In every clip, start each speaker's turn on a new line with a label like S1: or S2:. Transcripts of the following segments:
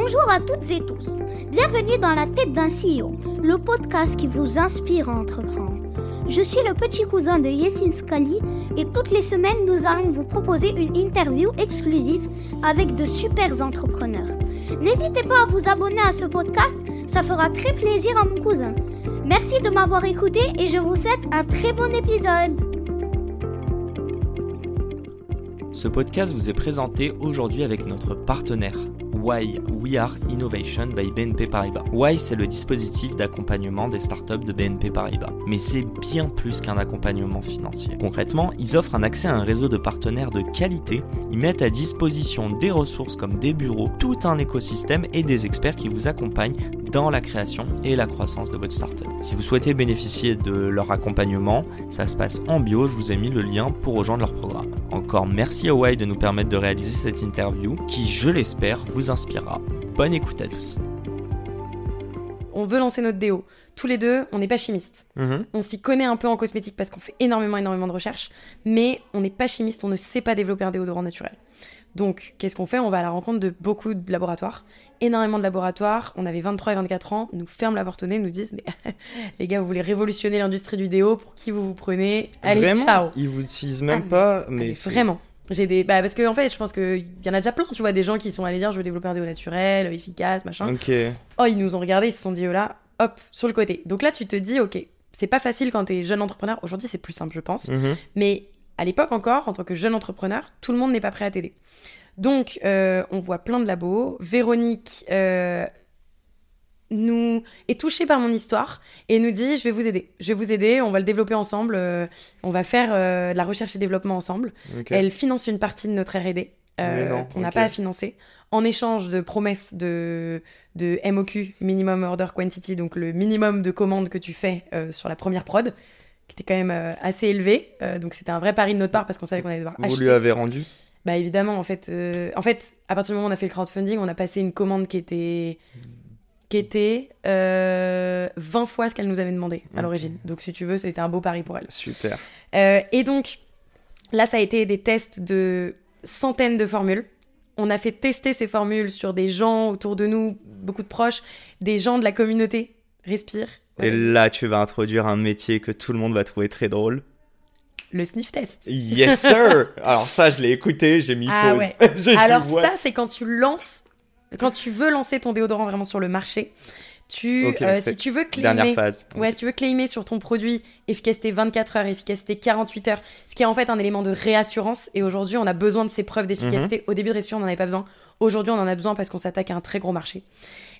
S1: Bonjour à toutes et tous. Bienvenue dans la tête d'un CEO, le podcast qui vous inspire à entreprendre. Je suis le petit cousin de Yesin Scali et toutes les semaines nous allons vous proposer une interview exclusive avec de super entrepreneurs. N'hésitez pas à vous abonner à ce podcast, ça fera très plaisir à mon cousin. Merci de m'avoir écouté et je vous souhaite un très bon épisode.
S2: Ce podcast vous est présenté aujourd'hui avec notre partenaire Why We Are Innovation by BNP Paribas. Why c'est le dispositif d'accompagnement des startups de BNP Paribas, mais c'est bien plus qu'un accompagnement financier. Concrètement, ils offrent un accès à un réseau de partenaires de qualité, ils mettent à disposition des ressources comme des bureaux, tout un écosystème et des experts qui vous accompagnent dans la création et la croissance de votre startup. Si vous souhaitez bénéficier de leur accompagnement, ça se passe en bio, je vous ai mis le lien pour rejoindre leur programme. Encore merci à Why de nous permettre de réaliser cette interview qui, je l'espère, vous inspirera. Bonne écoute à tous.
S3: On veut lancer notre déo. Tous les deux, on n'est pas chimistes.
S2: Mhm.
S3: On s'y connaît un peu en cosmétique parce qu'on fait énormément, énormément de recherches, mais on n'est pas chimiste, on ne sait pas développer un déodorant naturel. Donc, qu'est-ce qu'on fait? On va à la rencontre de beaucoup de laboratoires, énormément de laboratoires. On avait 23 et 24 ans, nous ferment la porte au nez, nous disent Mais les gars, vous voulez révolutionner l'industrie du déo, pour qui vous vous prenez? Allez,
S2: Vraiment?
S3: ciao
S2: Ils vous utilisent même
S3: Ah,
S2: pas,
S3: mais
S2: mais
S3: Vraiment. J'ai des. Bah, parce que, en fait, je pense qu'il y en a déjà plein, tu vois, des gens qui sont allés dire Je veux développer un déo naturel, efficace, machin.
S2: Ok.
S3: Oh, ils nous ont regardé, ils se sont dit, oh là, hop, sur le côté. Donc là, tu te dis, ok, c'est pas facile quand t'es jeune entrepreneur. Aujourd'hui, c'est plus simple, je pense.
S2: Mhm.
S3: Mais à l'époque encore, en tant que jeune entrepreneur, tout le monde n'est pas prêt à t'aider. Donc, euh, on voit plein de labos. Véronique euh, nous est touchée par mon histoire et nous dit, je vais vous aider. Je vais vous aider, on va le développer ensemble. euh, on va faire de la recherche et développement ensemble. Elle finance une partie de notre R&D qu'on n'a pas à financer en échange de promesses de, de MOQ, Minimum Order Quantity, donc le minimum de commandes que tu fais sur la première prod, qui était quand même euh, assez élevé. Euh, donc c'était un vrai pari de notre part parce qu'on savait qu'on allait devoir
S2: Vous
S3: acheter.
S2: lui avez rendu?
S3: Bah évidemment, en fait, euh, en fait, à partir du moment où on a fait le crowdfunding, on a passé une commande qui était qui était euh, 20 fois ce qu'elle nous avait demandé à l'origine. Donc si tu veux, c'était un beau pari pour elle.
S2: Super.
S3: Et donc, là, ça a été des tests de centaines de formules. On a fait tester ces formules sur des gens autour de nous, beaucoup de proches, des gens de la communauté. Respire.
S2: Et là, tu vas introduire un métier que tout le monde va trouver très drôle.
S3: Le sniff test.
S2: Yes, sir Alors ça, je l'ai écouté, j'ai mis
S3: Ah
S2: pause.
S3: ouais.
S2: Dit,
S3: Alors ça, c'est quand tu lances, quand tu veux lancer ton déodorant vraiment sur le marché. Tu,
S2: Ok,
S3: euh, si tu veux claimer,
S2: Dernière phase.
S3: Ouais, si tu veux claimer sur ton produit efficacité 24 heures, efficacité 48 heures, ce qui est en fait un élément de réassurance. Et aujourd'hui, on a besoin de ces preuves d'efficacité.
S2: Mhm.
S3: Au début de Respire, on n'en avait pas besoin. Aujourd'hui, on en a besoin parce qu'on s'attaque à un très gros marché.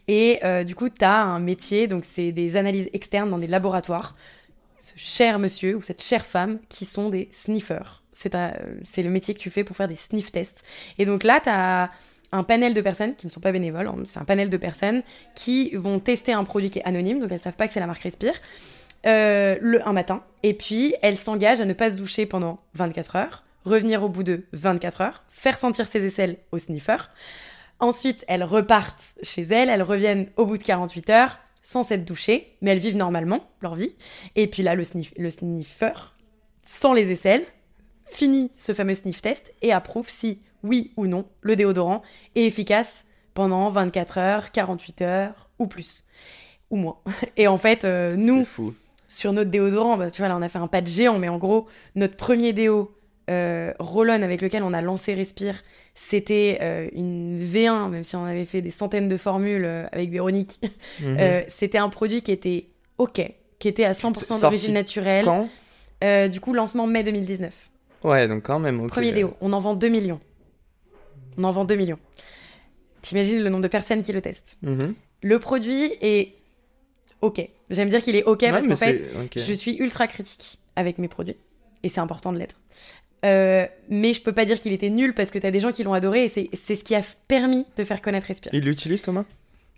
S3: Et euh, du coup, tu as un métier, donc c'est des analyses externes dans des laboratoires. Ce cher monsieur ou cette chère femme qui sont des sniffers. C'est le métier que tu fais pour faire des sniff tests. Et donc là, tu as un panel de personnes qui ne sont pas bénévoles, hein, c'est un panel de personnes qui vont tester un produit qui est anonyme, donc elles savent pas que c'est la marque Respire, euh, le, un matin, et puis elles s'engagent à ne pas se doucher pendant 24 heures, revenir au bout de 24 heures, faire sentir ses aisselles au sniffer. Ensuite, elles repartent chez elles, elles reviennent au bout de 48 heures, sans s'être douchées, mais elles vivent normalement leur vie. Et puis là, le, sniff, le sniffer, sans les aisselles, finit ce fameux sniff test et approuve si, oui ou non, le déodorant est efficace pendant 24 heures, 48 heures ou plus. Ou moins. Et en fait, euh, nous,
S2: fou.
S3: sur notre déodorant, bah, tu vois, là, on a fait un pas de géant, mais en gros, notre premier déo euh, Roll-On avec lequel on a lancé Respire, c'était euh, une V1, même si on avait fait des centaines de formules euh, avec Véronique.
S2: Mhm.
S3: Euh, c'était un produit qui était OK, qui était à 100%
S2: C'est
S3: d'origine naturelle.
S2: Quand?
S3: Du coup, lancement mai 2019.
S2: Ouais, donc quand même.
S3: Premier déo, on en vend 2 millions. On en vend 2 millions. T'imagines le nombre de personnes qui le testent.
S2: Mhm.
S3: Le produit est OK. J'aime dire qu'il est OK
S2: Ouais,
S3: parce qu'en fait, je suis ultra critique avec mes produits. Et c'est important de l'être. Euh, mais je peux pas dire qu'il était nul parce que t'as des gens qui l'ont adoré et c'est ce qui a permis de faire connaître Respire.
S2: Il l'utilise, Thomas?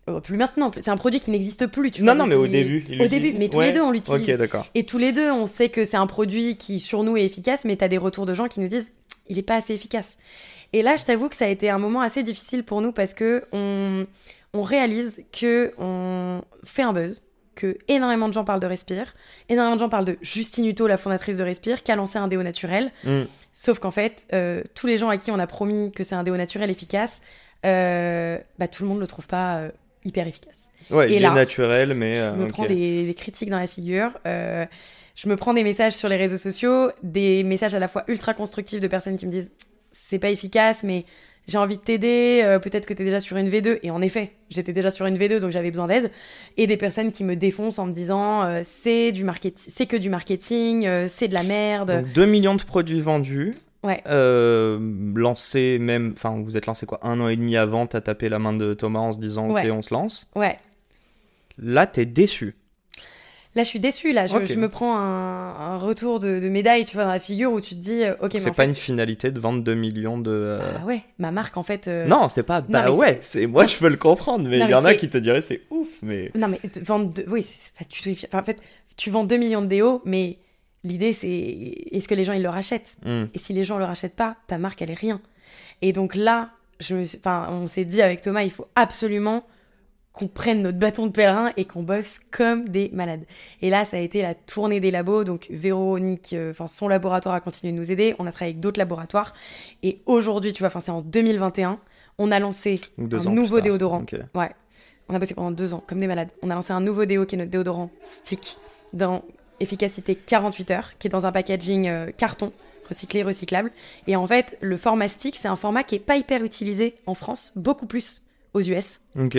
S3: Euh, plus maintenant, c'est un produit qui n'existe plus. Tu
S2: Non,
S3: vois,
S2: non, mais au début. il
S3: Au début, mais tous
S2: Ouais.
S3: les deux on l'utilise.
S2: Ok, d'accord.
S3: Et tous les deux, on sait que c'est un produit qui, sur nous, est efficace, mais tu as des retours de gens qui nous disent il est pas assez efficace. Et là, je t'avoue que ça a été un moment assez difficile pour nous parce que on, on réalise que on fait un buzz, que énormément de gens parlent de Respire, énormément de gens parlent de Justine Hutto, la fondatrice de Respire, qui a lancé un déo naturel.
S2: Mm.
S3: Sauf qu'en fait, euh, tous les gens à qui on a promis que c'est un déo naturel efficace euh, bah, tout le monde le trouve pas euh, hyper efficace.
S2: Ouais,
S3: Et
S2: il
S3: là,
S2: est naturel, mais.
S3: Je me prends des, des critiques dans la figure. je me prends des messages sur les réseaux sociaux, des messages à la fois ultra constructifs de personnes qui me disent c'est pas efficace, mais j'ai envie de t'aider, euh, peut-être que t'es déjà sur une V2. Et en effet, j'étais déjà sur une V2, donc j'avais besoin d'aide. Et des personnes qui me défoncent en me disant euh, c'est du marketing, c'est que du marketing, euh, c'est de la merde.
S2: Donc 2 millions de produits vendus.
S3: Ouais.
S2: Lancé même. Enfin, vous êtes lancé quoi Un an et demi avant, t'as tapé la main de Thomas en se disant
S3: Ouais.
S2: Ok, on se lance.
S3: Ouais.
S2: Là, t'es déçu.
S3: Là, je suis déçue. Là, je,
S2: Ok.
S3: je me prends un, un retour de, de médaille, tu vois, dans la figure où tu te dis euh, ok,
S2: c'est pas
S3: fait,
S2: une finalité de vendre 2 millions de. euh,
S3: ah ouais, ma marque en fait. euh,
S2: Non, c'est pas. Bah ouais, c'est moi je peux le comprendre, mais il y en a qui te diraient c'est ouf, mais.
S3: Non, mais vendre deux- oui, c'est pas. Enfin, en fait, tu vends 2 millions de déos, mais l'idée, c'est est-ce que les gens, ils le rachètent?
S2: Hmm.
S3: Et si les gens le rachètent pas, ta marque, elle est rien. Et donc là, je me enfin, on s'est dit avec Thomas, il faut absolument qu'on prenne notre bâton de pèlerin et qu'on bosse comme des malades. Et là, ça a été la tournée des labos. Donc, Véronique, euh, enfin, son laboratoire a continué de nous aider. On a travaillé avec d'autres laboratoires. Et aujourd'hui, tu vois, enfin, c'est en 2021, on a lancé
S2: deux
S3: un nouveau déodorant. Ouais. On a bossé pendant deux ans, comme des malades. On a lancé un nouveau déo qui est notre déodorant stick, dans efficacité 48 heures, qui est dans un packaging euh, carton, recyclé, recyclable. Et en fait, le format stick, c'est un format qui est pas hyper utilisé en France, beaucoup plus aux US.
S2: Ok.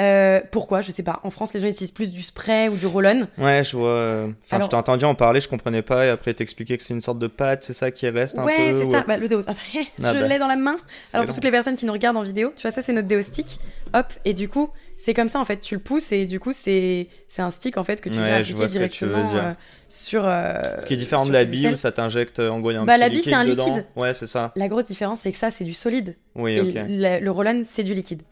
S3: Euh, pourquoi Je sais pas. En France, les gens utilisent plus du spray ou du roll-on.
S2: Ouais, je vois. euh, Enfin,
S3: Alors-
S2: je t'ai entendu en parler, je comprenais pas, et après t'expliquais que c'est une sorte de pâte, c'est ça qui reste un
S3: Ouais,
S2: peu.
S3: c'est ça. Bah, le déo. je
S2: Ah bah.
S3: l'ai dans la main. Alors pour toutes les personnes qui nous regardent en vidéo, tu vois, ça c'est notre déo stick. Hop, et du coup, c'est comme ça en fait, tu le pousses et du coup, c'est un stick en fait que tu
S2: Ouais, je
S3: appliquer directement
S2: dire.
S3: euh, sur. euh,
S2: Ce qui est différent de la bille où ça t'injecte en un
S3: Bah,
S2: petit
S3: la bille, c'est un liquide.
S2: Ouais, c'est ça.
S3: La grosse différence, c'est que ça, c'est du solide.
S2: Oui, ok.
S3: le, le roll-on, c'est du liquide.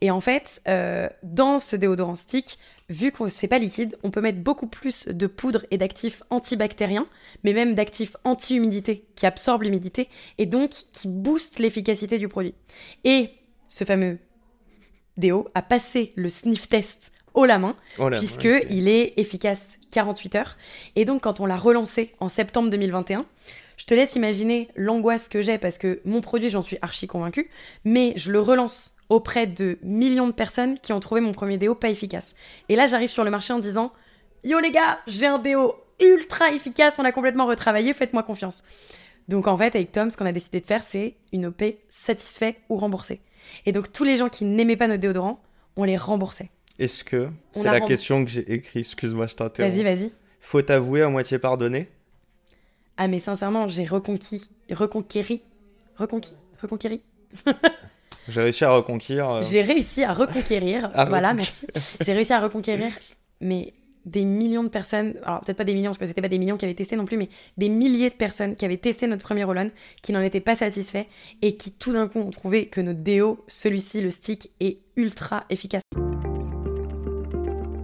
S3: Et en fait, euh, dans ce déodorant stick, vu que c'est pas liquide, on peut mettre beaucoup plus de poudre et d'actifs antibactériens, mais même d'actifs anti-humidité qui absorbent l'humidité et donc qui boostent l'efficacité du produit. Et ce fameux déo a passé le sniff test haut la main
S2: Oh
S3: puisque il est efficace 48 heures. Et donc, quand on l'a relancé en septembre 2021, je te laisse imaginer l'angoisse que j'ai parce que mon produit, j'en suis archi convaincue, mais je le relance auprès de millions de personnes qui ont trouvé mon premier déo pas efficace. Et là, j'arrive sur le marché en disant Yo les gars, j'ai un déo ultra efficace, on l'a complètement retravaillé, faites-moi confiance. Donc en fait, avec Tom, ce qu'on a décidé de faire, c'est une OP satisfait ou remboursée. Et donc tous les gens qui n'aimaient pas notre déodorant, on les remboursait.
S2: Est-ce que c'est
S3: a
S2: la question que j'ai écrite? Excuse-moi, je t'interromps.
S3: Vas-y, vas-y.
S2: Faut t'avouer à moitié pardonné?
S3: Ah mais sincèrement, j'ai reconquis, reconquéri, reconquis, reconquéri.
S2: J'ai réussi à reconquérir. euh,
S3: J'ai réussi à reconquérir,
S2: À
S3: voilà,
S2: reconquérir.
S3: merci. J'ai réussi à reconquérir, mais des millions de personnes, alors peut-être pas des millions, parce que c'était pas des millions qui avaient testé non plus, mais des milliers de personnes qui avaient testé notre premier roll-on, qui n'en étaient pas satisfaits, et qui tout d'un coup ont trouvé que notre déo, celui-ci, le stick, est ultra efficace.